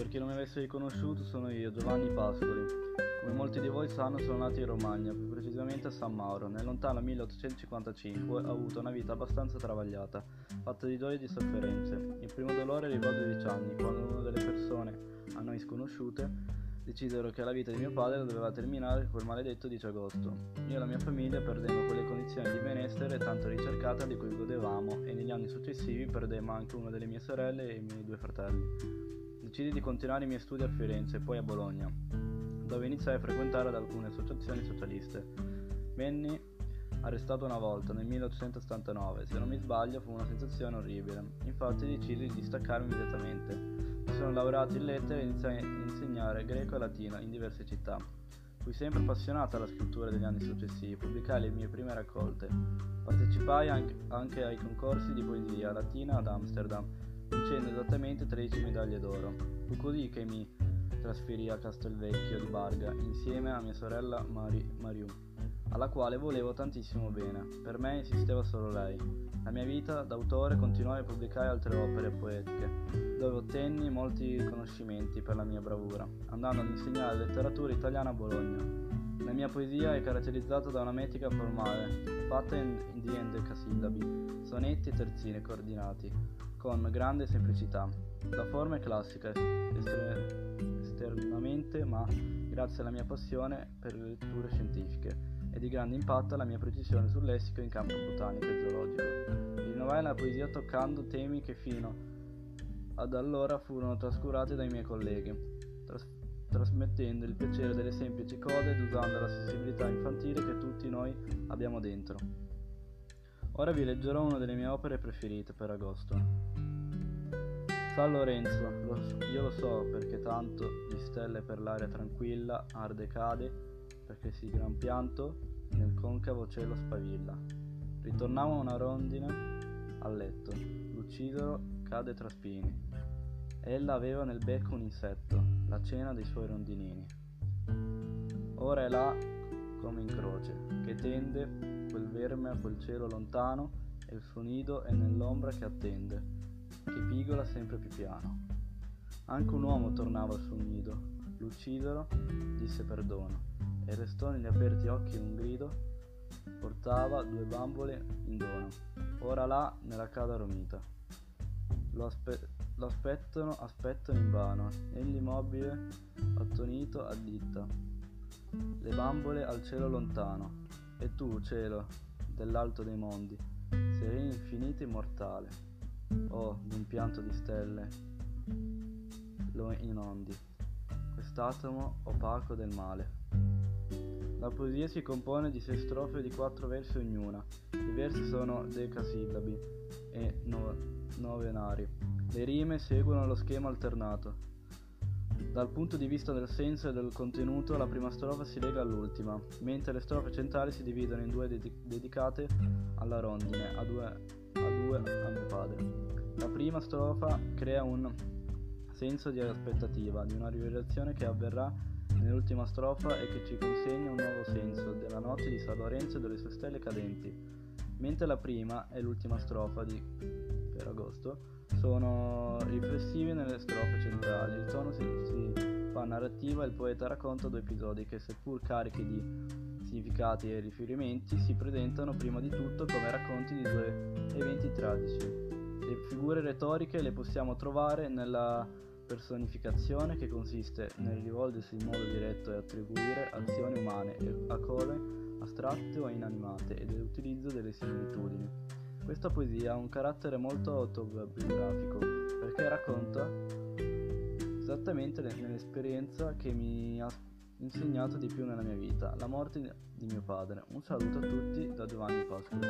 per chi non mi avesse riconosciuto sono io, Giovanni Pascoli. Come molti di voi sanno sono nato in Romagna, più precisamente a San Mauro. Nel lontano 1855 ho avuto una vita abbastanza travagliata, fatta di gioie e di sofferenze. Il primo dolore arrivò a 12 anni, quando una delle persone a noi sconosciute decisero che la vita di mio padre doveva terminare quel maledetto 10 agosto. Io e la mia famiglia perdemmo quelle condizioni di benessere tanto ricercata di cui godevamo e negli anni successivi perdemmo anche una delle mie sorelle e i miei due fratelli. Decisi di continuare i miei studi a Firenze e poi a Bologna, dove iniziai a frequentare ad alcune associazioni socialiste. Venni arrestato una volta nel 1879, se non mi sbaglio fu una sensazione orribile, infatti decisi di staccarmi immediatamente. Mi sono laureato in lettere e iniziai a insegnare greco e latino in diverse città. Fui sempre appassionato alla scrittura degli anni successivi, pubblicai le mie prime raccolte. Partecipai anche ai concorsi di poesia latina ad Amsterdam vincendo esattamente 13 medaglie d'oro. Fu così che mi trasferì a Castelvecchio di Barga insieme a mia sorella Mari- Mariù, alla quale volevo tantissimo bene. Per me esisteva solo lei. La mia vita d'autore continuai a pubblicare altre opere poetiche, dove ottenni molti riconoscimenti per la mia bravura, andando ad insegnare letteratura italiana a Bologna. La mia poesia è caratterizzata da una metrica formale, fatta in, di endecasillabi, sonetti e terzine coordinati, con grande semplicità. La forma è classica esternamente, ma grazie alla mia passione per le letture scientifiche e di grande impatto alla mia precisione sul lessico in campo botanico e zoologico. Rinnovai la poesia toccando temi che fino ad allora furono trascurati dai miei colleghi, tras- trasmettendo il piacere delle semplici cose ed usando la sensibilità infantile che tutti noi abbiamo dentro. Ora vi leggerò una delle mie opere preferite per agosto. San Lorenzo, lo, io lo so perché tanto di stelle per l'aria tranquilla arde cade, perché si gran pianto nel concavo cielo spavilla. Ritornava una rondine al letto, l'uccidero cade tra spini. Ella aveva nel becco un insetto, la cena dei suoi rondinini. Ora è là come in croce, che tende quel verme a quel cielo lontano e il suo nido è nell'ombra che attende, che pigola sempre più piano. Anche un uomo tornava al suo nido, l'uccidero disse perdono, e restò negli aperti occhi un grido, portava due bambole in dono, ora là nella casa romita. Lo, aspe- lo aspettano, aspettano invano, egli immobile, attonito, additta. Le bambole al cielo lontano, e tu, cielo, dell'alto dei mondi, sereno, infinito immortale, oh, d'un pianto di stelle, lo inondi, quest'atomo opaco del male. La poesia si compone di sei strofe di quattro versi ognuna. I versi sono decasillabi e no, novenari. Le rime seguono lo schema alternato. Dal punto di vista del senso e del contenuto, la prima strofa si lega all'ultima, mentre le strofe centrali si dividono in due ded- dedicate alla rondine, a due, a due a mio padre. La prima strofa crea un senso di aspettativa, di una rivelazione che avverrà nell'ultima strofa e che ci consegna un nuovo senso della notte di San Lorenzo e delle sue stelle cadenti, mentre la prima e l'ultima strofa di Ferragosto sono riflessivi nelle strofe centrali, il tono si, si fa narrativa e il poeta racconta due episodi che, seppur carichi di significati e riferimenti, si presentano prima di tutto come racconti di due eventi tragici. Le figure retoriche le possiamo trovare nella personificazione che consiste nel rivolgersi in modo diretto e attribuire azioni umane a cose astratte o inanimate e dell'utilizzo delle similitudini. Questa poesia ha un carattere molto autobiografico perché racconta esattamente nell'esperienza che mi ha insegnato di più nella mia vita, la morte di mio padre. Un saluto a tutti da Giovanni Pascoli.